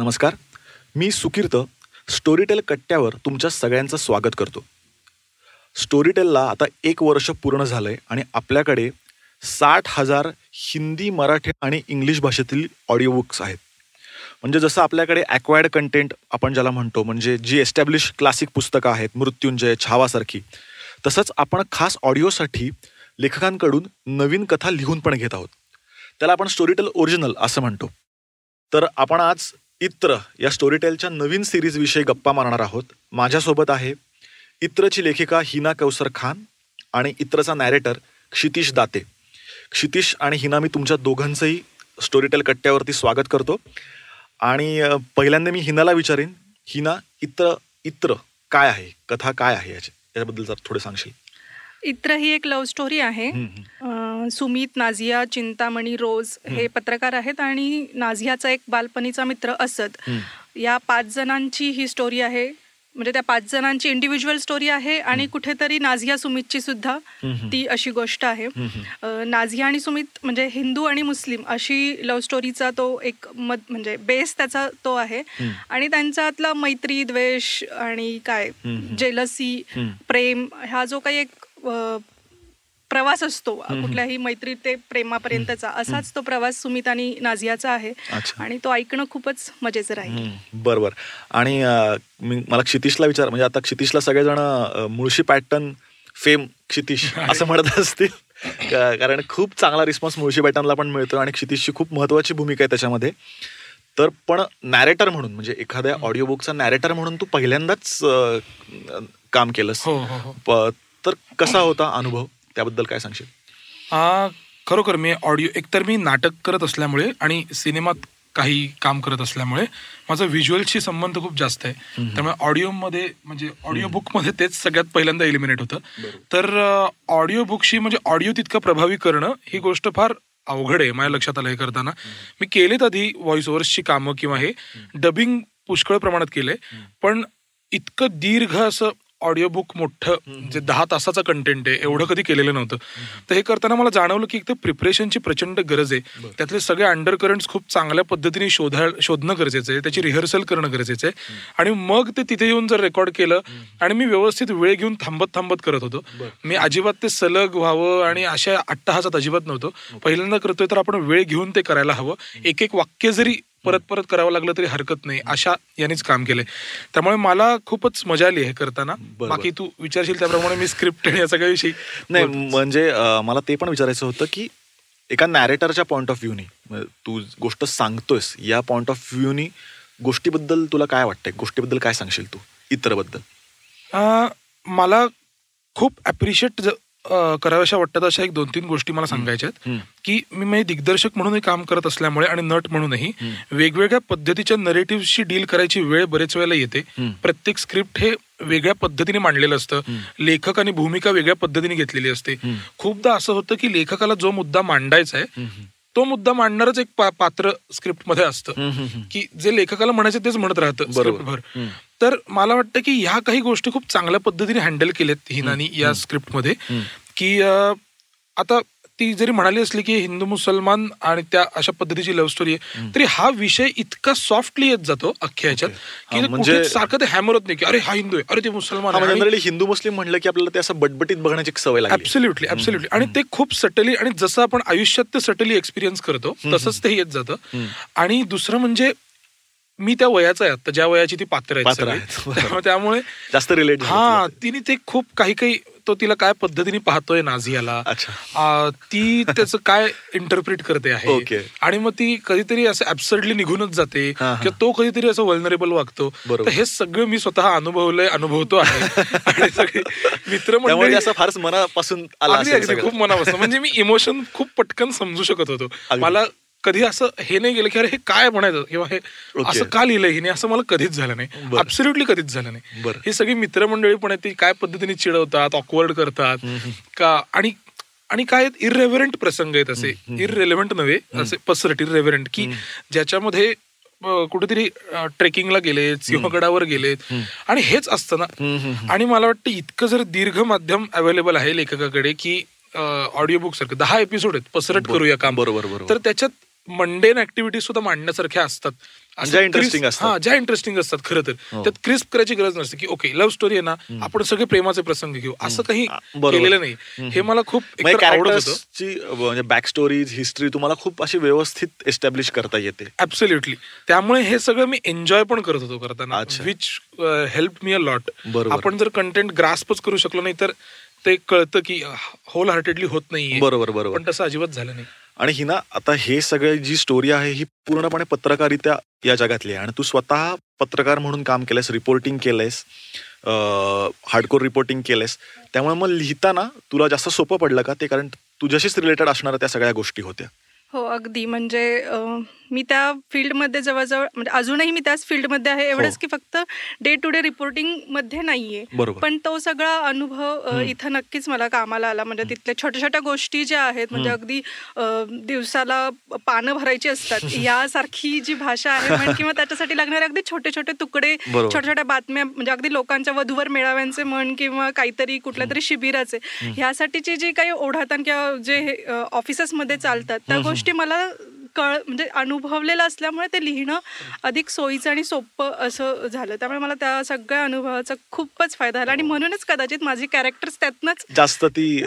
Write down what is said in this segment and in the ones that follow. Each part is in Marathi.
नमस्कार. मी सुकीर्त स्टोरीटेल कट्ट्यावर तुमच्या सगळ्यांचं स्वागत करतो. स्टोरीटेलला आता एक वर्ष पूर्ण झालं आहे आणि आपल्याकडे साठ हजार हिंदी मराठी आणि इंग्लिश भाषेतील ऑडिओ बुक्स आहेत. म्हणजे जसं आपल्याकडे ॲक्वायर्ड कंटेंट आपण ज्याला म्हणतो म्हणजे जी एस्टॅब्लिश क्लासिक पुस्तकं आहेत मृत्युंजय छावासारखी तसंच आपण खास ऑडिओसाठी लेखकांकडून नवीन कथा लिहून पण घेत आहोत. त्याला आपण स्टोरीटेल ओरिजिनल असं म्हणतो. तर आपण आज इत्र या स्टोरीटेलच्या नवीन सिरीजविषयी गप्पा मारणार आहोत. माझ्यासोबत आहे इत्रची लेखिका हिना कौसर खान आणि इत्रचा नॅरेटर क्षितिश दाते. क्षितिश आणि हिना मी तुमच्या दोघांचंही स्टोरीटेल कट्ट्यावरती स्वागत करतो. आणि पहिल्यांदा मी हिनाला विचारेन हिना इत्र इत्र काय आहे? कथा काय आहे याची याच्याबद्दल जर थोडं सांगशील? इत्र ही एक लव्ह स्टोरी आहे. सुमित नाझिया चिंतामणी रोज हे पत्रकार आहेत आणि नाझियाचा एक बालपणीचा मित्र हम्म. या पाच जणांची ही स्टोरी आहे म्हणजे त्या पाच जणांची इंडिव्हिज्युअल स्टोरी आहे आणि कुठेतरी नाझिया सुमितची सुद्धा. ती अशी गोष्ट आहे नाझिया आणि सुमित म्हणजे हिंदू आणि मुस्लिम अशी लव्ह स्टोरीचा तो एक मत म्हणजे बेस त्याचा तो आहे. आणि त्यांच्यातला मैत्री द्वेष आणि काय. जेलसी. प्रेम हा जो काही एक प्रवास असतो कुठल्याही मैत्री ते प्रेमापर्यंतचा असाच तो प्रवास सुमित आणि नाझियाचा आहे. आणि तो ऐकणं खूपच मजेचं राहील. हम्म, बरं बरं आणि मला क्षितिशला विचार म्हणजे आता क्षितिशला सगळेजण मुळशी पॅटर्न फेम क्षितिश असं म्हणत असतील. कारण खूप चांगला रिस्पॉन्स मुळशी पॅटर्नला पण मिळतो आणि क्षितिशची खूप महत्वाची भूमिका आहे त्याच्यामध्ये. तर पण नॅरेटर म्हणून म्हणजे एखाद्या ऑडिओ बुकचा नॅरेटर म्हणून तू पहिल्यांदाच काम केलंस. हो हो हो. तर कसा होता अनुभव? त्याबद्दल काय सांगशील? खरोखर मी ऑडिओ एकतर मी नाटक करत असल्यामुळे आणि सिनेमात काही काम करत असल्यामुळे माझा व्हिज्युअलशी संबंध खूप जास्त आहे. त्यामुळे ऑडिओमध्ये म्हणजे ऑडिओ बुकमध्ये तेच सगळ्यात पहिल्यांदा एलिमिनेट होतं. तर ऑडिओ बुकशी म्हणजे ऑडिओ तितकं प्रभावी करणं ही गोष्ट फार अवघड आहे माझ्या लक्षात आलं हे करताना मी केलेत आधी व्हॉइस ओव्हर्सची कामं किंवा हे डबिंग पुष्कळ प्रमाणात केलंय. पण इतकं दीर्घ असं ऑडिओ बुक मोठं जे दहा तासाचं कंटेंट आहे एवढं कधी केलेलं नव्हतं. तर हे करताना मला जाणवलं की एक तर प्रिपरेशनची प्रचंड गरज आहे. त्यातले सगळे अंडर करंट्स खूप चांगल्या पद्धतीने शोधा शोधणं गरजेचं आहे. त्याची रिहर्सल करणं गरजेचं आहे. आणि मग ते तिथे येऊन जर रेकॉर्ड केलं आणि मी व्यवस्थित वेळ घेऊन थांबत थांबत करत होतो. मी अजिबात ते सलग व्हावं आणि अशा अट्टहासात अजिबात नव्हतो. पहिल्यांदा करतोय तर आपण वेळ घेऊन ते करायला हवं. एक एक वाक्य जरी परत परत करावं लागलं तरी हरकत नाही. अशा यानेच काम केलंय. त्यामुळे मला खूपच मजा आली हे करताना. बाकी तू विचारशील त्याप्रमाणे मी स्क्रिप्ट या सगळ्या विषयी नाही म्हणजे मला ते पण विचारायचं होतं की एका नॅरेटरच्या पॉइंट ऑफ व्ह्यूनी तू गोष्ट सांगतोयस या पॉइंट ऑफ व्ह्यूनी गोष्टीबद्दल तुला काय वाटतंय? गोष्टीबद्दल काय सांगशील तू? इतरबद्दल. मला खूप अप्रिशिएट कराव्याशा वाटतात अशा एक दोन तीन गोष्टी मला सांगायच्या आहेत. की मी म्हणजे दिग्दर्शक म्हणूनही काम करत असल्यामुळे आणि नट म्हणूनही वेगवेगळ्या पद्धतीच्या नरेटिव्हशी डील करायची वेळ बरेच वेळेला येते. प्रत्येक स्क्रिप्ट हे वेगळ्या पद्धतीने मांडलेलं असतं. लेखक आणि भूमिका वेगळ्या पद्धतीने घेतलेली असते. खूपदा असं होतं की लेखकाला जो मुद्दा मांडायचा आहे तो मुद्दा मांडणारच एक पात्र स्क्रिप्टमध्ये असतं. की जे लेखकाला म्हणायचं तेच म्हणत राहतं स्क्रिप्टभर तर मला वाटतं की ह्या काही गोष्टी खूप चांगल्या पद्धतीने हँडल केल्यात हिनानी या स्क्रिप्टमध्ये. की आता ती जरी म्हणाली असली की हिंदू मुसलमान आणि त्या अशा पद्धतीची लव्ह स्टोरी आहे तरी हा विषय इतका सॉफ्टली येत जातो अख्ख्या ह्याच्यात की म्हणजे- सारखं ते हॅमर होत नाही की अरे हा हिंदू आहे अरे ते मुसलमान जनरली हिंदू मुस्लिम म्हणलं की आपल्याला ते असं बटबटीत बघण्याची सवय लागली. ऍब्सोल्युटली ऍब्सोल्युटली आणि ते खूप सटली आणि जसं आपण आयुष्यात ते सटली एक्सपिरियन्स करतो तसंच ते येत जातं. आणि दुसरं म्हणजे मी त्या वयाचा आहे आता ज्या वयाची ती पात्र. आहेत. त्यामुळे- जास्त रिलेट हा तिने ते खूप काही काही तो तिला काय पद्धतीने पाहतोय नाझियाला ती त्याचं काय इंटरप्रिट करते आहे. आणि मग ती कधीतरी असं ऍब्सर्डली निघूनच जाते. किंवा तो कधीतरी असं वल्नरेबल वागतो. तर हे सगळं मी स्वतः अनुभवलंय अनुभवतो आहे आणि सगळे मित्रमंडळी ते असं फारच मनापासून. खूप मनापासून म्हणजे मी इमोशन खूप पटकन समजू शकत होतो. मला कधी असं हे नाही गेलं की अरे हे काय म्हणायचं? किंवा हे. असं का लिहिलंय हिने? असं मला कधीच झालं नाही. बरं. अब्सोल्युटली कधीच झालं नाही. ही सगळी मित्रमंडळी पण आहेत ती काय पद्धतीने चिडवतात ऑकवर्ड करतात का आणि आणि काय इरेव्हरंट प्रसंग आहेत असे. इरेलेव्हंट नव्हे असे पसरट इरेव्हरंट की ज्याच्यामध्ये कुठेतरी ट्रेकिंगला गेलेत सिंहगडावर गेलेत. आणि हेच असतं ना. आणि मला वाटतं इतकं जर दीर्घ माध्यम अवेलेबल आहे लेखकाकडे की ऑडिओ बुक सारखं. दहा एपिसोड आहेत पसरट करूया काम. बरोबर. तर त्याच्यात मंडेन ऍक्टिव्हिटी सुद्धा मांडण्यासारख्या असतात. असं ज्या असतात. हा ज्या इंटरेस्टिंग असतात खरं तर. हो. त्यात क्रिस्प करायची गरज नसते की ओके लव्ह स्टोरी आहे ना आपण सगळे प्रेमाचे प्रसंग घेऊ. असं काही. केलेलं नाही. हे मला खूप म्हणजे बॅक स्टोरीज हिस्ट्री तुम्हाला खूप अशी व्यवस्थित एस्टॅब्लिश करता येते. ऍब्सोल्युटली त्यामुळे हे सगळं मी एन्जॉय पण करत होतो करताना. Which help me a lot. आपण जर कंटेंट ग्रास्पच करू शकलो नाही तर ते कळतं की होल हार्टेडली होत नाहीये. बरोबर बरोबर. पण तसं अजिबात झालं नाही. आणि हिना आता हे सगळं जी स्टोरी आहे ही पूर्णपणे पत्रकारित्या या जगातली आहे. आणि तू स्वतः पत्रकार म्हणून काम केलंयस रिपोर्टिंग केलंयस हार्डकोर रिपोर्टिंग केलंयस. त्यामुळे मग लिहिताना तुला जास्त सोपं पडलं का? ते कारण तुझ्याशीच रिलेटेड असणाऱ्या त्या सगळ्या गोष्टी होत्या. हो अगदी. म्हणजे मी त्या फील्डमध्ये जवळजवळ म्हणजे अजूनही मी त्याच फील्डमध्ये आहे एवढंच हो. की फक्त डे टू डे रिपोर्टिंगमध्ये नाहीये. पण तो सगळा अनुभव. इथं नक्कीच मला कामाला आला म्हणजे तिथल्या छोट्या छोट्या गोष्टी ज्या आहेत म्हणजे. अगदी दिवसाला पानं भरायची असतात यासारखी जी भाषा आहे किंवा त्याच्यासाठी लागणारे अगदी छोटे छोटे तुकडे. छोट्या छोट्या बातम्या म्हणजे अगदी लोकांच्या वधूवर मेळाव्यांचे म्हण किंवा काहीतरी कुठल्या तरी शिबिराचे ह्यासाठीची जी काही ओढाताण किंवा जे ऑफिसेसमध्ये चालतात त्या. गोष्टी मला कळ म्हणजे अनुभवलेलं असल्यामुळे ते लिहिणं अधिक सोयीचं आणि सोपं असं झालं. त्यामुळे मला त्या सगळ्या अनुभवाचा खूपच फायदा झाला. आणि म्हणूनच कदाचित माझी कॅरेक्टर्स त्यातनंच जास्त ती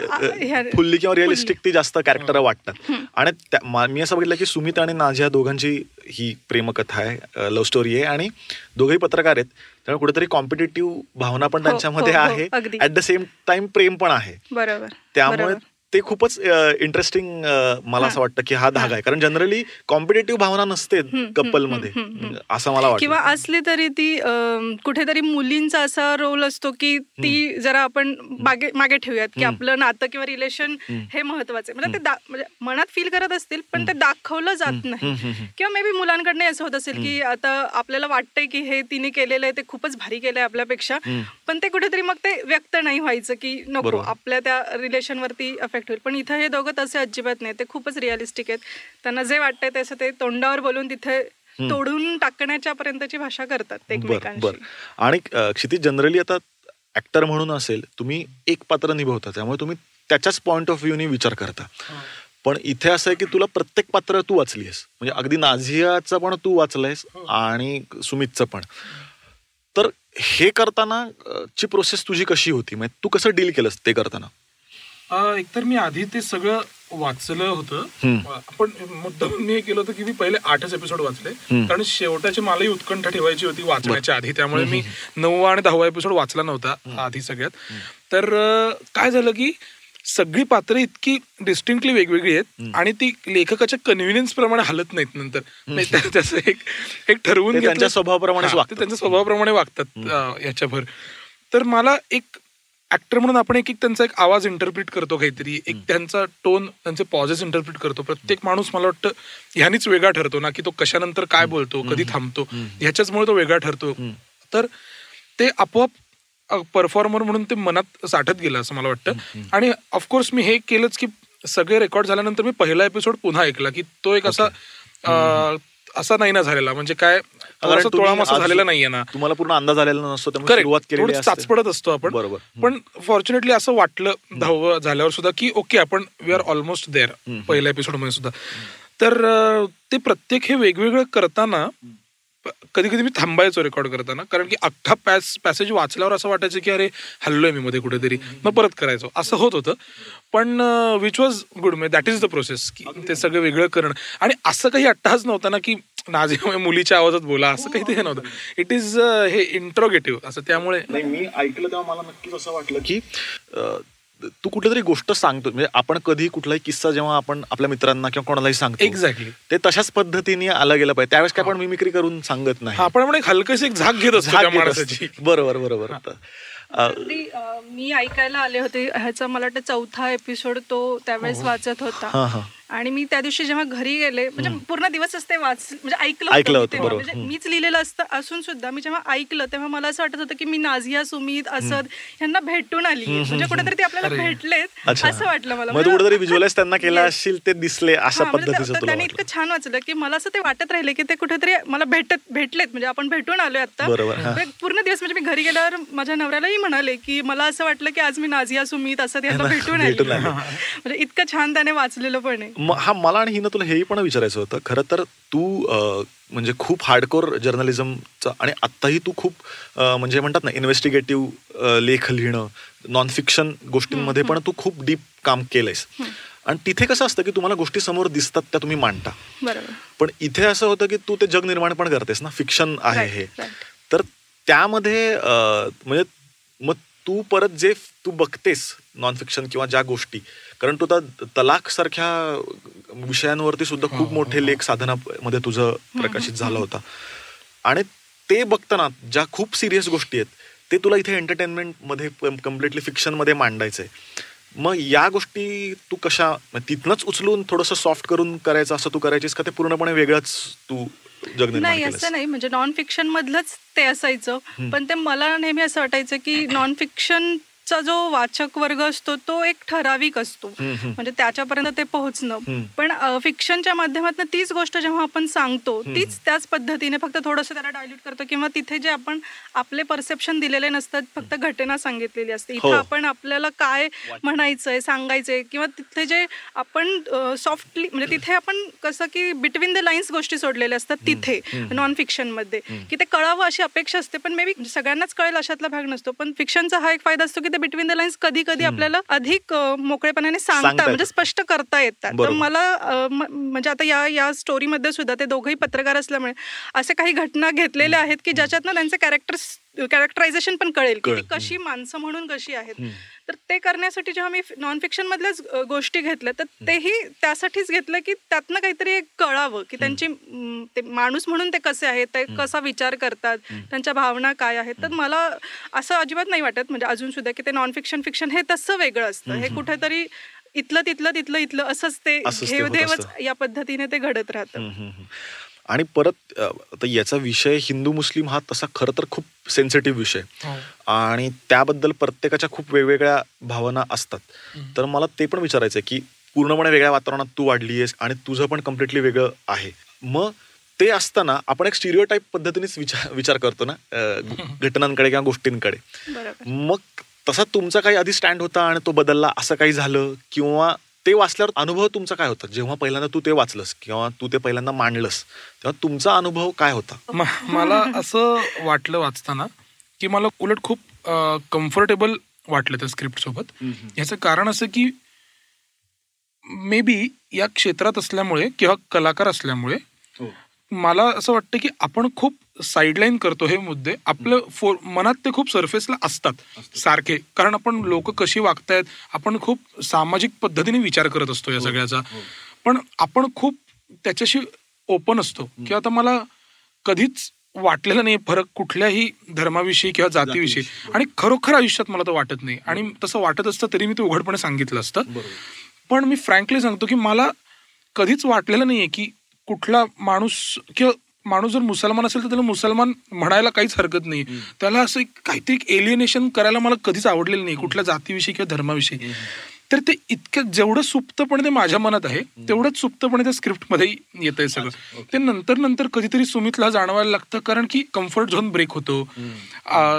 फुल्ली किंवा रिअलिस्टिक ती जास्त कॅरेक्टर वाटतात. आणि मा- असं बघितलं की सुमित आणि नाझिया दोघांची ही प्रेमकथा आहे लव्ह स्टोरी आहे आणि दोघेही पत्रकार आहेत. त्यामुळे कुठेतरी कॉम्पिटेटिव्ह भावना पण हो, त्यांच्यामध्ये हो, हो, आहे. ऍट द सेम टाइम प्रेम पण आहे. बरोबर त्यामुळे. ते खूपच इंटरेस्टिंग मला असं वाटतं की हा धागा आहे. कारण जनरली कॉम्पिटेटिव्ह भावना नसते हम्म, कपल हम्म, मध्ये हम्म, हम्म. असं मला किंवा वाटतं असली तरी ती कुठेतरी मुलींचा असा रोल असतो की ती जरा आपण मागे मागे ठेवूयात की. आपलं नातं किंवा रिलेशन. हे महत्वाचं आहे. म्हणजे ते म्हणजे मनात फील करत असतील पण ते दाखवलं जात नाही. किंवा मे बी मुलांकडनं असं होत असेल की आता आपल्याला वाटतंय की हे तिने केलेलं आहे ते खूपच भारी केलंय आपल्यापेक्षा. पण ते कुठेतरी मग ते व्यक्त नाही व्हायचं की नको. आपल्या त्या रिलेशन वरती अफेक्ट होईल. पण इथं हे दोघं तसे अजिबात नाही. ते खूपच रिअलिस्टिक आहेत. त्यांना जे वाटतंय तसं ते तोंडावर बोलून तिथे तोडून टाकण्याच्या पर्यंतची भाषा करतात एकमेकांशी. बर. आणि अ, क्षितिज जनरली आता ऍक्टर म्हणून असेल तुम्ही एक पात्र निभवता. त्यामुळे तुम्ही त्याच्याच पॉइंट ऑफ व्ह्यूने विचार करता. पण इथे असं आहे की तुला प्रत्येक पात्र तू वाचलीस म्हणजे अगदी नाझियाचं पण तू वाचलंयस आणि सुमितचं पण. तर हे करताना ची प्रोसेस तुझी कशी होती? म्हणजे तू कसं डील केलंस ते करताना? एकतर मी आधी ते सगळं वाचलं होतं. हम्म. आपण मुद्दाम मी केलं होतं की मी पहिले आठच एपिसोड वाचले. कारण शेवटाची मलाही उत्कंठ ठेवायची होती वाचण्याच्या आधी. त्यामुळे मी नववा आणि दहावा एपिसोड वाचला नव्हता आधी सगळ्यात. तर काय झालं की सगळी पात्र इतकी डिस्टिंक्टली वेगवेगळी आहेत आणि ती लेखकाच्या कन्व्हिनियन्स प्रमाणे हलत नाहीत नंतर. त्याचं एक एक ठरवून त्यांच्या. ते त्यांच्या स्वभावाप्रमाणे वागतात याच्याभर. तर मला एक ऍक्टर म्हणून आपण एक एक त्यांचा एक आवाज इंटरप्रिट करतो काहीतरी. एक त्यांचा टोन त्यांचे पॉझेस इंटरप्रिट करतो. प्रत्येक माणूस मला वाटतं ह्यानीच वेगळा ठरतो ना की तो कशानंतर काय बोलतो कधी थांबतो. ह्याच्याचमुळे तो वेगळा ठरतो. तर ते आपोआप परफॉर्मर म्हणून ते मनात साठत गेलं असं मला वाटतं. आणि ऑफकोर्स मी हे केलंच की सगळे रेकॉर्ड झाल्यानंतर मी पहिला एपिसोड पुन्हा ऐकला की तो एक असा असा नाही ना झालेला. म्हणजे काय कारण तोळामासा आज- झालेला नाहीये ना. तुम्हाला पूर्ण अंदाज आलेला नसतो त्यामुळे सुरुवात असते. चाचपडत असतो आपण. बरोबर. पण फॉर्च्युनेटली असं वाटलं दहावं झाल्यावर सुद्धा की ओके आपण वी आर ऑलमोस्ट देअर पहिल्या एपिसोडमध्ये सुद्धा. तर ते प्रत्येक हे वेगवेगळं करताना कधी कधी मी थांबायचो रेकॉर्ड करताना कारण की अख्खा पॅस पॅसेज वाचल्यावर असं वाटायचं की अरे हल्लोय मी मध्ये कुठेतरी. मग परत करायचो. असं होत होतं. पण विच वॉज गुड म्हणजे दॅट इज द प्रोसेस की ते सगळं वेगळं करणं. आणि असं काही अट्टहास नव्हता ना की नाझी मुलीच्या आवाजात बोला. असं काही ते नव्हतं. इट इज हे इंट्रोगेटिव्ह असं त्यामुळे नाही मी ऐकलं तेव्हा मला नक्कीच असं वाटलं की तू कुठली तरी गोष्ट सांगतो म्हणजे आपण कधी कुठलाही किस्सा जेव्हा आपण आपल्या मित्रांना किंवा कोणालाही सांगतो एक्झॅक्टली ते तशाच पद्धतीने आलं गेलं पाहिजे. त्यावेळेस काय आपण मिमिक्री करून सांगत नाही. आपण एक हलकशी एक झाक घेत असतो. बरोबर बरोबर. मी ऐकायला आले होते ह्याचा मला वाटतं चौथा एपिसोड तो त्यावेळेस वाचत हा, होता हा. आणि मी त्या दिवशी जेव्हा घरी गेले म्हणजे पूर्ण दिवसच ते वाच म्हणजे ऐकलं होतं. म्हणजे मीच लिहिलेलं असतं असून सुद्धा मी जेव्हा ऐकलं तेव्हा मला असं वाटत होतं की मी नाझिया सुमित असद यांना भेटून आली. म्हणजे कुठेतरी ते आपल्याला भेटलेत असं वाटलं मला. म्हणजे, कुठेतरी व्हिज्युअलाइज त्यांना केला. असशील ते दिसले अशा हा, म्हणजे पद्धतीचं त्याने वाटलं. इतकं छान वाचलं की मला असं ते वाटत राहिले की ते कुठेतरी मला भेटत भेटलेत. म्हणजे आपण भेटून आलोय आता. बरोबर. म्हणजे पूर्ण दिवस म्हणजे मी घरी गेल्यावर माझ्या नवऱ्यालाही म्हणाले की मला असं वाटलं की आज मी नाझिया सुमित असं यांना भेटून आली. म्हणजे इतकं छान त्याने वाचलेलं पण आहे. हा मला आणि हिनं तुला हेही पण विचारायचं होतं. खरं तर तू म्हणजे खूप हार्डकोर जर्नलिझमचा आणि आत्ताही तू खूप म्हणजे म्हणतात ना इन्व्हेस्टिगेटिव्ह लेख लिहिणं नॉन फिक्शन गोष्टींमध्ये पण तू खूप डीप काम केलंयस. आणि तिथे कसं असतं की तुम्हाला गोष्टी समोर दिसतात त्या तुम्ही मांडता. पण इथे असं होतं की तू ते जग निर्माण पण करतेस ना फिक्शन आहे हे. तर त्यामध्ये म्हणजे मग तू परत जे तू बघतेस नॉन फिक्शन किंवा ज्या गोष्टी कारण तू आता तलाक सारख्या विषयांवरती सुद्धा खूप मोठे लेख साधनामध्ये तुझं प्रकाशित झालं होता. आणि ते बघताना ज्या खूप सिरियस गोष्टी आहेत ते तुला इथे एंटरटेनमेंटमध्ये कम्प्लिटली फिक्शनमध्ये मांडायचंय. मग या गोष्टी तू कशा तिथनच उचलून थोडंसं सॉफ्ट करून करायचं असं तू करायचीस का ते पूर्णपणे वेगळंच तू नाही असं नाही. म्हणजे नॉन फिक्शन मधलंच ते असायचं. पण ते मला नेहमी असं वाटायचं की नॉन फिक्शनचा जो वाचक वर्ग असतो तो एक ठराविक असतो. म्हणजे त्याच्यापर्यंत ते पोहोचणं. पण फिक्शनच्या माध्यमातून तीच गोष्ट जेव्हा आपण सांगतो तीच त्याच पद्धतीने फक्त थोडंसं त्याला डायल्यूट करतो किंवा तिथे जे आपण आपले परसेप्शन दिलेले नसतात फक्त घटना सांगितलेली असते. हो. इथं आपण आपल्याला काय म्हणायचंय सांगायचंय किंवा तिथे जे आपण सॉफ्टली म्हणजे तिथे आपण कसं की बिटवीन द लाईन्स गोष्टी सोडलेल्या असतात तिथे नॉन फिक्शनमध्ये की ते कळावं अशी अपेक्षा असते पण मे बी सगळ्यांनाच कळेल अशातला भाग नसतो. पण फिक्शनचा हा एक फायदा असतो की ते बिटवीन द लाईन्स कधी कधी आपल्याला अधिक मोकळेपणाने सांगता. म्हणजे स्पष्ट करता येतात तर. मला म्हणजे आता या या स्टोरीमध्ये सुद्धा ते दोघंही पत्रकार असल्यामुळे असे काही घटना घेतलेल्या आहेत की ज्याच्यातनं त्यांचे कॅरेक्टर्स कॅरेक्टरायझेशन पण कळेल की. कशी माणसं म्हणून कशी आहेत तर ते करण्यासाठी जेव्हा मी नॉन फिक्शन मधल्याच अ, गोष्टी घेतल्या तर तेही त्यासाठीच घेतलं की त्यातनं काहीतरी एक कळावं की त्यांची ते माणूस म्हणून ते कसे आहेत ते कसा विचार करतात त्यांच्या भावना काय आहेत. तर मला असं अजिबात नाही वाटत म्हणजे अजून सुद्धा की ते नॉन फिक्शन फिक्शन हे तसं वेगळं असतं. हे कुठेतरी इथलं तिथलं तिथलं इथलं असंच ते घेवदेवच. या पद्धतीने ते घडत राहतं. आणि परत अ, आता याचा विषय हिंदू मुस्लिम हा तसा खरं तर खूप सेन्सिटिव्ह विषय. हो. आणि त्याबद्दल प्रत्येकाच्या खूप वेगवेगळ्या भावना असतात. तर मला ते पण विचारायचं आहे की पूर्णपणे वेगळ्या वातावरणात तू वाढली आहेस आणि तुझं पण कम्प्लिटली वेगळं आहे. मग ते असताना आपण एक स्टिरिओ टाईप पद्धतीनेच विचार विचार करतो ना घटनांकडे किंवा गोष्टींकडे. बरोबर. मग तसा तुमचा काही आधी स्टँड होता आणि तो बदलला असं काही झालं? किंवा ते वाचल्यावर अनुभव तुमचा काय होता? जेव्हा पहिल्यांदा तू ते वाचलंस किंवा तू ते पहिल्यांदा मांडलंस तेव्हा तुमचा अनुभव काय होता? मला असं वाटलं वाचताना की मला उलट खूप कम्फर्टेबल वाटलं त्या स्क्रिप्ट सोबत. याचं कारण असं की मे बी या क्षेत्रात असल्यामुळे किंवा कलाकार असल्यामुळे मला असं वाटतं की आपण खूप साईडलाईन करतो हे मुद्दे. आपलं फो मनात ते खूप सरफेसला असतात. सारखे. कारण आपण लोक कशी वागतायत आपण खूप सामाजिक पद्धतीने विचार करत असतो या सगळ्याचा. पण आपण खूप त्याच्याशी ओपन असतो. की आता मला कधीच वाटलेलं नाही फरक कुठल्याही धर्माविषयी किंवा जातीविषयी. आणि खरोखर आयुष्यात मला तर वाटत नाही. आणि तसं वाटत असतं तरी मी ते उघडपणे सांगितलं असतं. पण मी फ्रँकली सांगतो की मला कधीच वाटलेलं नाहीये की कुठला माणूस किंवा माणूस जर मुसलमान असेल तर त्याला मुसलमान म्हणायला काहीच हरकत नाही. त्याला असं एक काहीतरी एलियनेशन करायला मला कधीच आवडलेलं नाही कुठल्या जातीविषयी किंवा धर्माविषयी. तर ते इतकं जेवढं सुप्तपणे ते माझ्या मनात आहे तेवढंच सुप्तपणे त्या स्क्रिप्टमध्ये येत आहे सगळं ते नंतर नंतर कधीतरी सुमितला जाणवायला लागतं कारण की कम्फर्ट झोन ब्रेक होतो.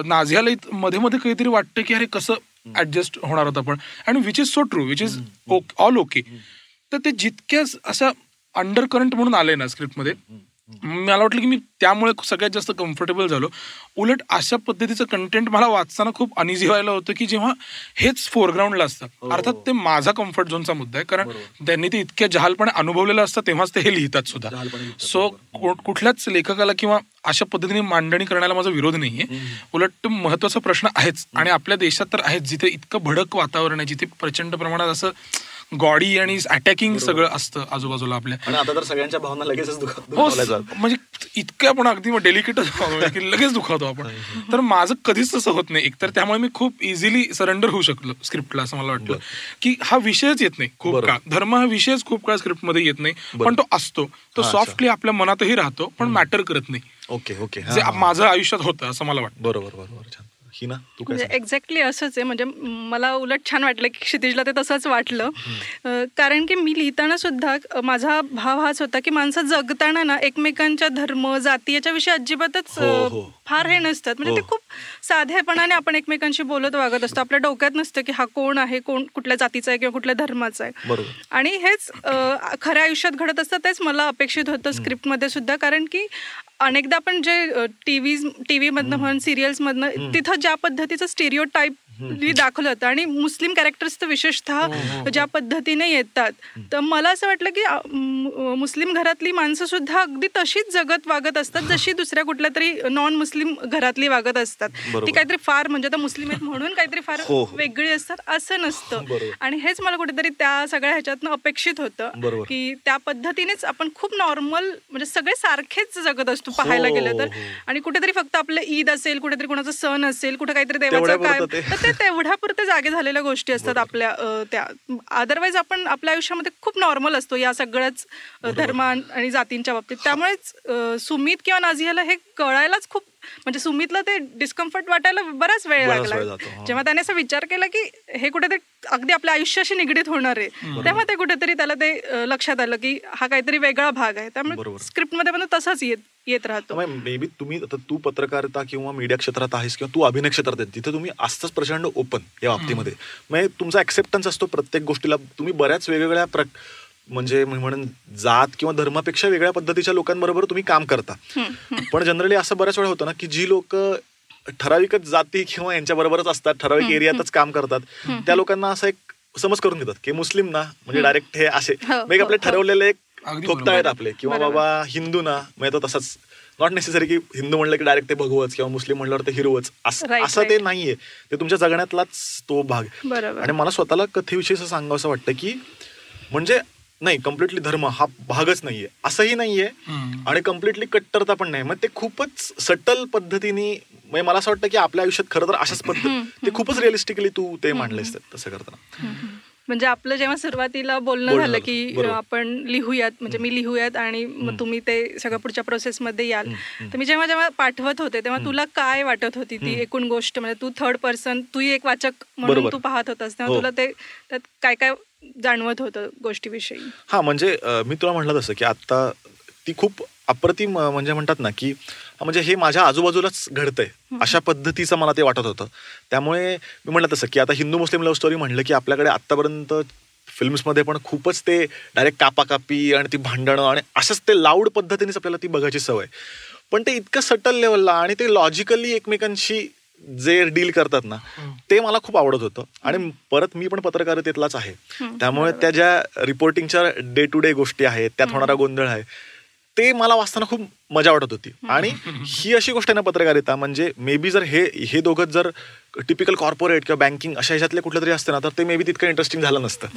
नाझियाला मध्ये मध्ये काहीतरी वाटतं की अरे कसं ऍडजस्ट होणार होतं आपण. आणि which is so true which is all okay तर ते जितक्याच असं अंडर करंट म्हणून आलंय ना स्क्रिप्टमध्ये मला वाटलं की मी त्यामुळे सगळ्यात जास्त कम्फर्टेबल झालो. उलट अशा पद्धतीचं कंटेंट मला वाचताना खूप अनिझी व्हायला होतं की जेव्हा हेच फोरग्राऊंडला असतं. अर्थात ते माझा कम्फर्ट झोनचा मुद्दा आहे. कारण त्यांनी ते इतक्या जहालपणे अनुभवलेलं असतं तेव्हाच ते हे लिहितात सुद्धा. सो कुठल्याच लेखकाला किंवा अशा पद्धतीने मांडणी करण्याला माझा विरोध नाहीये. उलट महत्त्वाचा प्रश्न आहेच. आणि आपल्या देशात तर आहेच. जिथे इतकं भडक वातावरण आहे जिथे प्रचंड प्रमाणात असं गॉडी आणि अटॅकिंग सगळं असतं आजूबाजूला आपल्या. आता तर सगळ्यांच्या भावना लगेचच दुखा- हो. म्हणजे इतकं आपण अगदी डेलिकेटच की लगेच दुखावतो आपण. तर माझं कधीच तसं होत नाही. एकतर त्यामुळे मी खूप इझिली सरेंडर होऊ शकलो स्क्रिप्टला असं मला वाटलं. की हा विषयच येत नाही खूप. काळ. धर्म हा विषयच खूप काळ स्क्रिप्टमध्ये येत नाही. पण तो असतो. तो सॉफ्टली आपल्या मनातही राहतो पण मॅटर करत नाही. Okay okay. माझं आयुष्यात होतं असं मला वाटतं. बरोबर बरोबर. छान. ही ना? तू काय म्हणजे? एक्झॅक्टली असंच आहे. म्हणजे मला उलट छान वाटलं की क्षितिजला ते तसंच वाटलं. कारण की मी लिहिताना सुद्धा माझा भाव हाच होता की माणसं जगताना ना एकमेकांच्या धर्म जाती याच्याविषयी अजिबातच हो, हो. फार हे नसतात. म्हणजे हो. ते खूप साधेपणाने आपण एकमेकांशी बोलत वागत असतो. आपल्या डोक्यात नसतं की हा कोण आहे कोण कुठल्या जातीचा आहे किंवा कुठल्या धर्माचा आहे. आणि हेच खऱ्या आयुष्यात घडत असतं तेच मला अपेक्षित होतं स्क्रिप्टमध्ये सुद्धा. कारण की अनेकदा आपण जे टी व्ही टी व्हीमधनं म्हण सिरियल्समधनं तिथं ज्या पद्धतीचं स्टेरिओ टाईप दाखवलं होतं आणि मुस्लिम कॅरेक्टर्स तर विशेषतः ज्या पद्धतीने येतात तर मला असं वाटलं की मुस्लिम घरातली माणसं सुद्धा अगदी तशीच जगत वागत असतात जशी दुसऱ्या कुठल्या तरी नॉन मुस्लिम घरातली वागत असतात. ती काहीतरी फार म्हणजे आता मुस्लिम आहेत म्हणून काहीतरी फार हो, हो. वेगळी असतात असं नसतं. आणि हेच मला कुठेतरी त्या सगळ्या ह्याच्यातनं अपेक्षित होतं. की त्या पद्धतीनेच आपण खूप नॉर्मल म्हणजे सगळे सारखेच जगत असतो पाहायला हो, गेलं तर हो. आणि कुठेतरी फक्त आपलं ईद असेल कुठेतरी कोणाचा सण असेल कुठे काहीतरी देवाचं काय ते. तेवढ्यापुरते जागे झालेल्या गोष्टी असतात आपल्या त्या. अदरवाईज आपण आपल्या आयुष्यामध्ये खूप नॉर्मल असतो या सगळ्याच धर्म आणि जातींच्या बाबतीत. त्यामुळेच सुमित किंवा नाझियाला हे कळायलाच खूप म्हणजे सुमितला ते डिस्कम्फर्ट वाटायला बराच वेळ लागला. जेव्हा त्याने असा विचार केला की हे कुठेतरी अगदी आपल्या आयुष्याशी निगडीत होणार आहे. तेव्हा ते कुठेतरी त्याला ते लक्षात आलं की हा काहीतरी वेगळा भाग आहे. त्यामुळे. स्क्रिप्टमध्ये पण तसाच येत येत राहतो. मे बी तुम्ही आता तू पत्रकारिता किंवा मीडिया क्षेत्रात आहेस किंवा तू अभिनय क्षेत्रात आहे तिथे तुम्ही असताच प्रचंड ओपन या बाबतीमध्ये. म्हणजे तुमचा ऍक्सेप्टन्स असतो प्रत्येक गोष्टीला. तुम्ही बऱ्याच वेगवेगळ्या म्हणजे मी म्हणून जात किंवा धर्मापेक्षा वेगळ्या पद्धतीच्या लोकांबरोबर तुम्ही काम करता. पण जनरली असं बऱ्याच वेळा होतं ना की जी लोक ठराविकच जाती किंवा यांच्या बरोबरच असतात ठराविक एरियातच काम करतात त्या लोकांना असं एक समज करून घेतात की मुस्लिम ना म्हणजे डायरेक्ट हे असे. हो, म्हणजे आपले हो, हो. ठरवलेले एक अगदी ठोकता आहेत आपले किंवा. बाबा हिंदू ना म्हणजे तो तसाच. नॉट नेसेसरी की हिंदू म्हणलं की डायरेक्ट ते भगवच किंवा मुस्लिम म्हणल्यावर ते हिरोच. असं ते. नाहीये. ते तुमच्या जगण्यातलाच तो भाग. बरोबर. आणि मला स्वतःला कथेविषयी असं सांगावं असं वाटतं की म्हणजे नाही कम्प्लिटली धर्म हा भागच नाहीये. असंही नाहीये. आणि कम्प्लिटली कट्टरता पण नाही. मग ते खूपच सटल पद्धतीने म्हणजे मला असं वाटतं की आपल्या आयुष्यात खरं तर अशाच पद्धत ते खूपच रिअलिस्टिकली तू ते मांडलेस तसं करताना. म्हणजे आपलं जेव्हा सुरुवातीला बोलणं झालं की. आपण लिहूयात म्हणजे मी लिहूयात आणि मग तुम्ही ते सगळं पुढच्या प्रोसेसमध्ये याल. तर मी जेव्हा जेव्हा पाठवत होते तेव्हा तुला काय वाटत होती ती एकूण गोष्ट? म्हणजे तू थर्ड पर्सन तूही एक वाचक म्हणून. तू पाहत होतास तेव्हा हो. तुला ते त्यात काय काय जाणवत होतं गोष्टीविषयी. हा म्हणजे मी तुला म्हटलं तसं की आता ती खूप अप्रतिम म्हणजे म्हणतात ना की म्हणजे हे माझ्या आजूबाजूलाच घडतंय अशा पद्धतीचं मला ते वाटत होतं. त्यामुळे मी म्हटलं तसं की आता हिंदू मुस्लिम लव्ह स्टोरी म्हणलं की आपल्याकडे आत्तापर्यंत फिल्म्समध्ये पण खूपच ते डायरेक्ट कापाकापी आणि ती भांडणं आणि असंच ते लाऊड पद्धतीनेच आपल्याला ती बघायची सवय. पण ते इतकं सटल लेवलला आणि ते लॉजिकली एकमेकांशी जे डील करतात ना ते मला खूप आवडत होतं. आणि परत मी पण पत्रकारितेतलाच आहे. त्यामुळे त्या ज्या रिपोर्टिंगच्या डे टू डे गोष्टी आहेत त्यात होणारा गोंधळ आहे ते मला वाचताना खूप मजा वाटत होती. आणि ही अशी गोष्ट आहे ना पत्रकारिता म्हणजे मे बी जर हे हे दोघं जर टिपिकल कॉर्पोरेट किंवा बँकिंग अशा ह्याच्यातले कुठले तरी असते ना तर ते मे बी तितकं इंटरेस्टिंग झालं नसतं.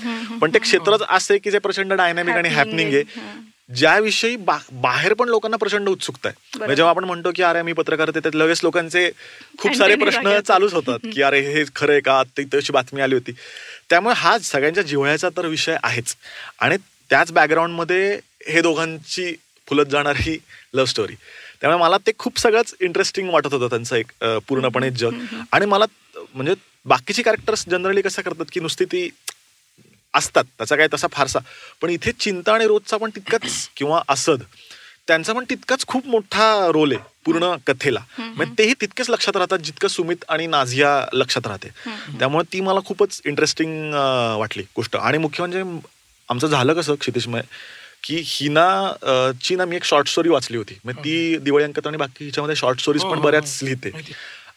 पण ते क्षेत्रच असं आहे की जे प्रचंड डायनॅमिक आणि हॅपनिंग आहे. ज्याविषयी बा- बाहेर पण लोकांना प्रचंड उत्सुकता आहे. म्हणजे जेव्हा आपण म्हणतो की अरे मी पत्रकारिता त्यात लगेच लोकांचे खूप सारे प्रश्न. चालूच होतात की अरे हे खरं आहे का? ते तशी बातमी आली होती. त्यामुळे हा सगळ्यांच्या जिव्हाळ्याचा तर विषय आहेच. आणि त्याच बॅकग्राऊंडमध्ये हे दोघांची फुलत जाणारी लव्ह स्टोरी त्यामुळे मला ते खूप सगळंच इंटरेस्टिंग वाटत होतं त्यांचं एक पूर्णपणे जग. आणि मला म्हणजे बाकीची कॅरेक्टर्स जनरली कसं करतात की नुसती ती असतात. त्याचा काय तसा फारसा. पण इथे चिंता आणि रोजचा पण तितकाच किंवा असद त्यांचा पण तितकाच खूप मोठा रोल आहे पूर्ण कथेला. म्हणजे तेही तितकेच लक्षात राहतात जितकं सुमित आणि नाझिया लक्षात राहते. त्यामुळे ती मला खूपच इंटरेस्टिंग वाटली गोष्ट. आणि मुख्य म्हणजे आमचं झालं कसं क्षितिशमय की हिना ची ना मी एक शॉर्ट स्टोरी वाचली होती. मग ती दिवाळी अंकत आणि बाकी ह्याच्यामध्ये शॉर्ट स्टोरीज हो, पण हो, बऱ्याच हो. लिहिते.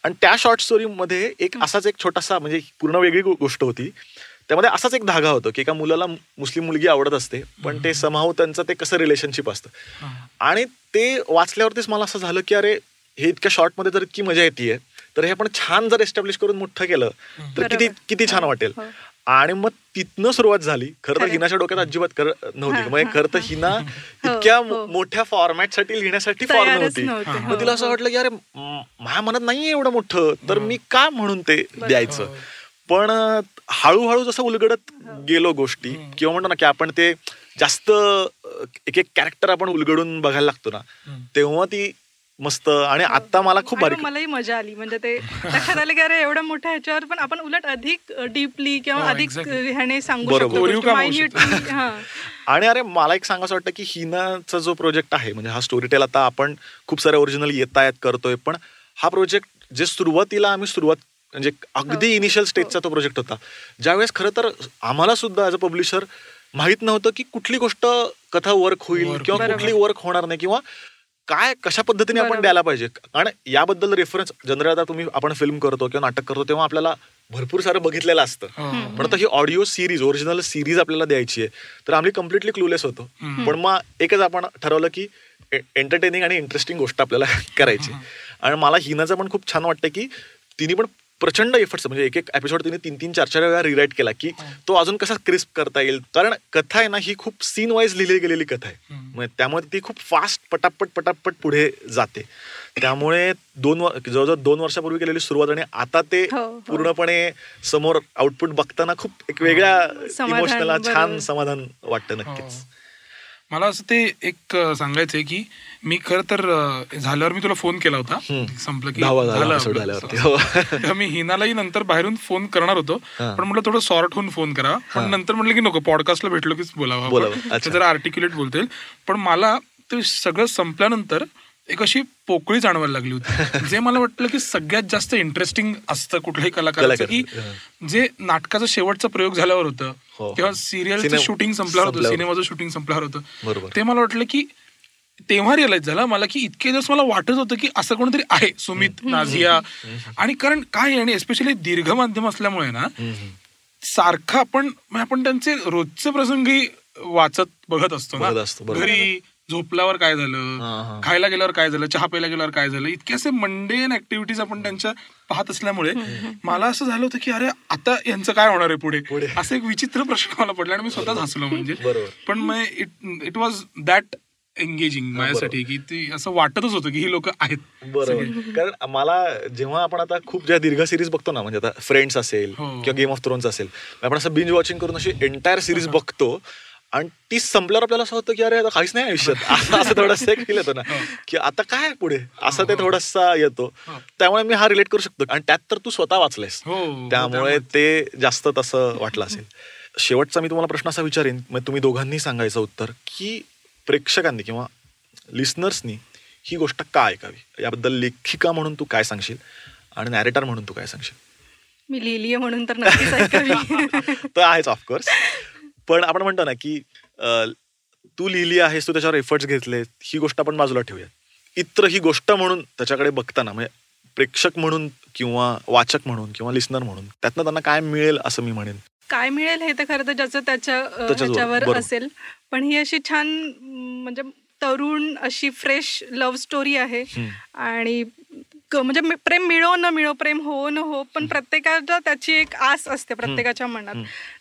आणि त्या शॉर्ट स्टोरीमध्ये एक असाच एक छोटासा म्हणजे पूर्ण वेगळी गोष्ट होती. त्यामध्ये असाच एक धागा होतो की एका मुलाला मुस्लिम मुलगी आवडत असते पण ते समाव त्यांचं ते कसं रिलेशनशिप असतं. आणि ते वाचल्यावरतीच मला असं झालं की अरे हे इतक्या शॉर्टमध्ये जर इतकी मजा येते तर हे आपण छान जर एस्टॅब्लिश करून मोठं केलं तर किती. किती छान वाटेल. हो. आणि मग तिथनं सुरुवात झाली. खरं तर. हिनाच्या डोक्यात अजिबात कर नव्हती. म्हणजे खरं तर. हिना हो, इतक्या हो. मोठ्या फॉर्मॅटसाठी लिहिण्यासाठी फॉर तयारच नव्हती. मग तिला असं. वाटलं की अरे माझ्या मनात नाहीये एवढं मोठं तर मी का म्हणून ते द्यायचं? पण हळूहळू जसं उलगडत गेलो गोष्टी किंवा म्हणतो ना की आपण ते जास्त एक एक कॅरेक्टर आपण उलगडून बघायला लागतो ना तेव्हा ती मस्त. आणि आता मला खूप भारी मलाही मजा आली. म्हणजे ते लक्षात आलं की अरे एवढ्या मोठ्या ह्याच्यावर पण आपण उलट अधिक डीपली किंवा हो, अधिक. ह्याने सांगू शकतो. हा. आणि अरे मला एक सांगायचं वाटतं की हिनाचा जो प्रोजेक्ट आहे म्हणजे हा स्टोरी टेल आता आपण खूप सारे ओरिजिनल येत आहेत करतोय पण हा प्रोजेक्ट जे सुरुवातीला आम्ही सुरुवात म्हणजे अगदी हो. इनिशियल स्टेजचा तो प्रोजेक्ट होता. ज्यावेळेस खरं तर आम्हाला सुद्धा ॲज अ पब्लिशर माहीत नव्हतं की कुठली गोष्ट कथा वर्क होईल किंवा. कुठली वर्क होणार नाही किंवा काय कशा पद्धतीने आपण. द्यायला पाहिजे. कारण याबद्दल रेफरन्स जनरल आता तुम्ही आपण फिल्म करतो किंवा नाटक करतो तेव्हा आपल्याला भरपूर सारं बघितलेलं असतं. हो. पण आता ही ऑडिओ सिरीज ओरिजिनल सिरीज आपल्याला द्यायची आहे तर आम्ही कम्प्लिटली क्लूलेस होतो. पण मग एकच आपण ठरवलं की एंटरटेनिंग आणि इंटरेस्टिंग गोष्ट आपल्याला करायची आणि मला हिनाचं पण खूप छान वाटतं की तिने पण प्रचंड एफर्ट्स म्हणजे एक एक एपिसोड तिने तीन तीन चार चार वेळा रिराईट केला की तो अजून कसा क्रिस्प करता येईल. कारण कथा आहे ना ही खूप सीन वाईज लिहिली गेलेली कथा आहे. म्हणजे त्यामुळे ती खूप फास्ट पटापट पटापट पुढे जाते. त्यामुळे दोन जवळजवळ दोन वर्षापूर्वी केलेली सुरुवात आणि आता ते हो, हो. पूर्णपणे समोर आउटपुट बघताना खूप एक वेगळ्या इमोशनल छान. समाधान वाटतं नक्कीच. हो. मला असं ते एक सांगायचंय की मी खरं तर झाल्यावर मी तुला फोन केला होता. संपलं की झाला मी हिनालाही नंतर बाहेरून फोन करणार होतो. पण म्हटलं थोडं सॉर्ट होऊन फोन करा. पण नंतर म्हटलं की नको पॉडकास्टला भेटलो की बोलावं जरा आर्टिक्युलेट बोलता येईल पण मला ते सगळं संपल्यानंतर एक अशी पोकळी जाणवायला लागली होती. जे मला वाटलं की सगळ्यात जास्त इंटरेस्टिंग असतं कुठल्याही कलाकाराचं की जे नाटकाचा शेवटचा प्रयोग झाल्यावर होतं हो. किंवा सिरियलचं शूटिंग संपल्यावर होतं. सिनेमाचं शूटिंग संपल्यावर होतं. ते मला वाटलं की तेव्हा रिअलाइज झालं मला की इतके दिवस मला वाटत होतं की असं कोणतरी आहे सुमित नाझिया. आणि कारण काय आहे आणि एस्पेशली दीर्घ माध्यम असल्यामुळे ना सारखं आपण म्हणजे आपण त्यांचे रोजचे प्रसंगी वाचत बघत असतो ना. घरी झोपल्यावर काय. झालं? खायला गेल्यावर काय झालं? चहा प्यायला गेल्यावर काय झालं? इतके असे मंडेन ऍक्टिव्हिटीज आपण त्यांच्या पाहत असल्यामुळे मला असं झालं होतं की अरे आता यांचं काय होणार आहे पुढे. असं एक विचित्र प्रश्न मला पडला आणि मी स्वतःच हसलो म्हणजे. पण मग it it was that engaging माझ्यासाठी की ती असं वाटतच होतं की ही लोक आहेत. बरोबर. कारण मला जेव्हा आपण आता खूप ज्या दीर्घ सिरीज बघतो ना म्हणजे आता फ्रेंड्स असेल हो. किंवा गेम ऑफ थ्रोन्स असेल आपण असं बिंज वॉचिंग करून अशी एंटायर सिरीज बघतो. आणि ती संपल्यावर आपल्याला असं होतं की अरे आता काहीच नाही आयुष्यात. असं असं थोडंसं एक फील येतो ना की आता काय पुढे? असं ते थोडंसं येतो. त्यामुळे मी हा रिलेट करू शकतो. आणि त्यात तर तू स्वतः वाचलायस हो, त्यामुळे ते जास्त तसं वाटलं असेल. शेवटचा मी तुम्हाला प्रश्न असा विचारेन मग तुम्ही दोघांनी सांगायचं उत्तर की प्रेक्षकांनी किंवा लिस्नर्सनी ही गोष्ट का ऐकावी? याबद्दल लेखिका म्हणून तू काय सांगशील? आणि नॅरेटर म्हणून तू काय सांगशील? मी लिहिलीये म्हणून तर नक्कीच ऐकावी. तर आहेच ऑफकोर्स पण आपण म्हणतो ना की तू लिहिली आहेस तू त्याच्यावर एफर्ट्स घेतले ही गोष्ट आपण बाजूला ठेवूया इतर ही गोष्ट म्हणून त्याच्याकडे बघताना म्हणजे प्रेक्षक म्हणून किंवा वाचक म्हणून किंवा लिस्नर म्हणून त्यातनं त्यांना काय मिळेल असं मी म्हणेन? काय मिळेल हे तर खरं तर ज्याचं त्याच्या अ, त्याच्याच ह्याच्यावर बरोबर. असेल. पण ही अशी छान म्हणजे तरुण अशी फ्रेश लव्ह स्टोरी आहे. आणि क- म्हणजे प्रेम मिळो न मिळो प्रेम हो न हो पण प्रत्येकाच्या त्याची एक आस असते प्रत्येकाच्या मनात.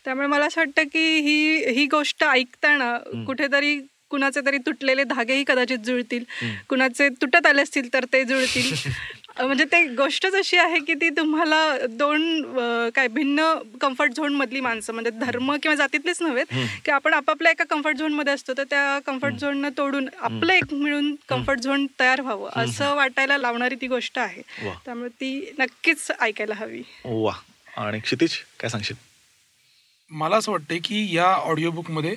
त्यामुळे मला असं वाटतं की ही ही गोष्ट ऐकताना कुठेतरी कुणाचे तरी तुटलेले धागेही कदाचित जुळतील. कुणाचे तुटत आले असतील तर ते जुळतील. म्हणजे ते गोष्टच अशी आहे की ती तुम्हाला दोन काय भिन्न कम्फर्ट झोन मधली माणसं म्हणजे धर्म किंवा जातीतलीच नव्हेत की आपण आपापल्या एका कम्फर्ट झोनमध्ये असतो तर त्या कम्फर्ट झोन तोडून आपलं एक मिळून कम्फर्ट झोन तयार व्हावं असं वाटायला लावणारी ती गोष्ट आहे. त्यामुळे ती नक्कीच ऐकायला हवी. वा. आणि क्षितिज काय सांगशील? मला असं वाटतंय की या ऑडिओ बुकमध्ये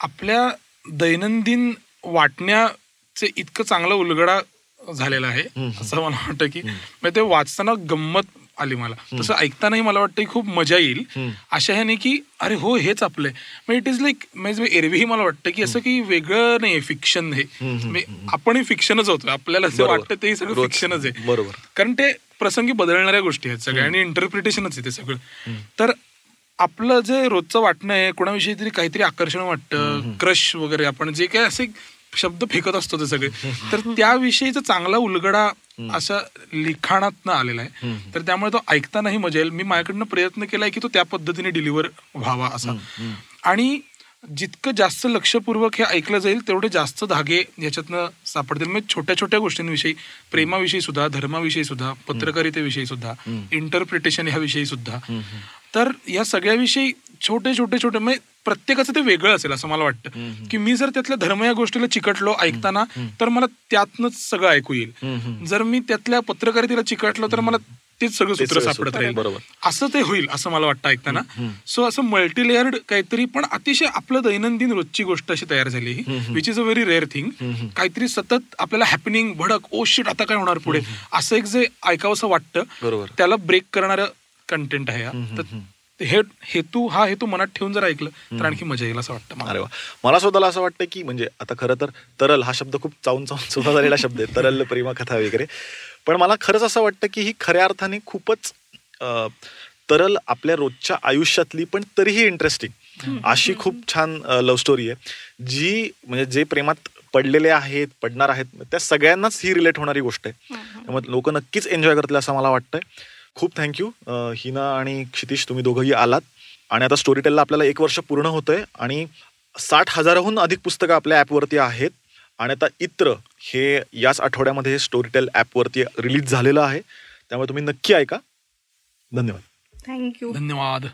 आपल्या दैनंदिन वाटण्याचे इतकं चांगलं उलगडा झालेला आहे. असं मला वाटतं की म्हणजे ते वाचताना गंमत आली मला. तसं ऐकतानाही मला वाटतं खूप मजा येईल. अशा ह्याने की अरे हो हेच आपलंय. मग इट इज लाईक म्हणजे एरवीही मला वाटतं की असं की वेगळं नाही फिक्शन हे. म्हणजे आपणही फिक्शनच होतो आपल्याला जे बरोबर. वाटतं ते सगळं. फिक्शनच आहे. बरोबर. कारण ते प्रसंगी बदलणाऱ्या गोष्टी आहेत सगळ्या आणि इंटरप्रिटेशनच आहे ते सगळं. तर आपलं जे रोजचं वाटणं आहे कोणाविषयी तरी काहीतरी आकर्षण वाटतं क्रश वगैरे आपण जे काही असे शब्द फेकत असतो ते सगळे. तर त्याविषयीचा चांगला उलगडा अशा लिखाणातनं आलेला आहे. तर त्यामुळे तो ऐकतानाही मजा येईल. मी माझ्याकडनं प्रयत्न केलाय की तो त्या पद्धतीने डिलिव्हर व्हावा असा. आणि जितकं जास्त लक्षपूर्वक हे ऐकलं जाईल तेवढे जास्त धागे याच्यातनं सापडतील. म्हणजे छोट्या छोट्या गोष्टींविषयी प्रेमाविषयी सुद्धा धर्माविषयी सुद्धा पत्रकारितेविषयी सुद्धा इंटरप्रिटेशन ह्याविषयी सुद्धा. तर या सगळ्याविषयी छोटे छोटे छोटे म्हणजे प्रत्येकाचं ते वेगळं असेल असं मला वाटतं. की मी जर त्यातल्या धर्म या गोष्टीला चिकटलो ऐकताना तर मला त्यातनंच सगळं ऐकू येईल. जर मी त्यातल्या पत्रकारितेला चिकटलो तर मला तेच सगळं सूत्र सापडत राहील. बरोबर. असं ते होईल असं मला वाटतं ऐकताना. सो असं मल्टीलेअर्ड काहीतरी पण अतिशय आपलं दैनंदिन रोजची गोष्ट अशी तयार झाली which is a very rare thing काहीतरी सतत आपल्याला हॅपनिंग भडक ओ शिट आता काय होणार पुढे? असं एक जे ऐकावंसं वाटतं. त्याला ब्रेक करणारं कंटेंट आहे. तर हे हेतू हा हेतू मनात ठेवून जर ऐकलं तर आणखी मजा येईल असं वाटतं मला. अरे वा. मला स्वतःला असं वाटतं की म्हणजे आता खरं तर तरल हा शब्द खूप चावून चावून सुद्धा झालेला शब्द आहे तरल प्रेमा कथा वगैरे. पण मला खरंच असं वाटतं की ही खऱ्या अर्थाने खूपच तरल आपल्या रोजच्या आयुष्यातली पण तरीही इंटरेस्टिंग अशी खूप छान लव्ह स्टोरी आहे जी म्हणजे जे प्रेमात पडलेले आहेत पडणार आहेत त्या सगळ्यांनाच ही रिलेट होणारी गोष्ट आहे. त्यामुळे लोक नक्कीच एन्जॉय करतील असं मला वाटतंय. खूप थँक्यू हिना आणि क्षितिश तुम्ही दोघंही आलात. आणि आता स्टोरी टेलला आपल्याला एक वर्ष पूर्ण होतंय आणि साठ हजाराहून अधिक पुस्तकं आपल्या ॲपवरती आहेत. आणि आता इत्र हे याच आठवड्यामध्ये स्टोरी टेल ॲपवरती रिलीज झालेलं आहे. त्यामुळे तुम्ही नक्की ऐका. धन्यवाद. थँक्यू धन्यवाद.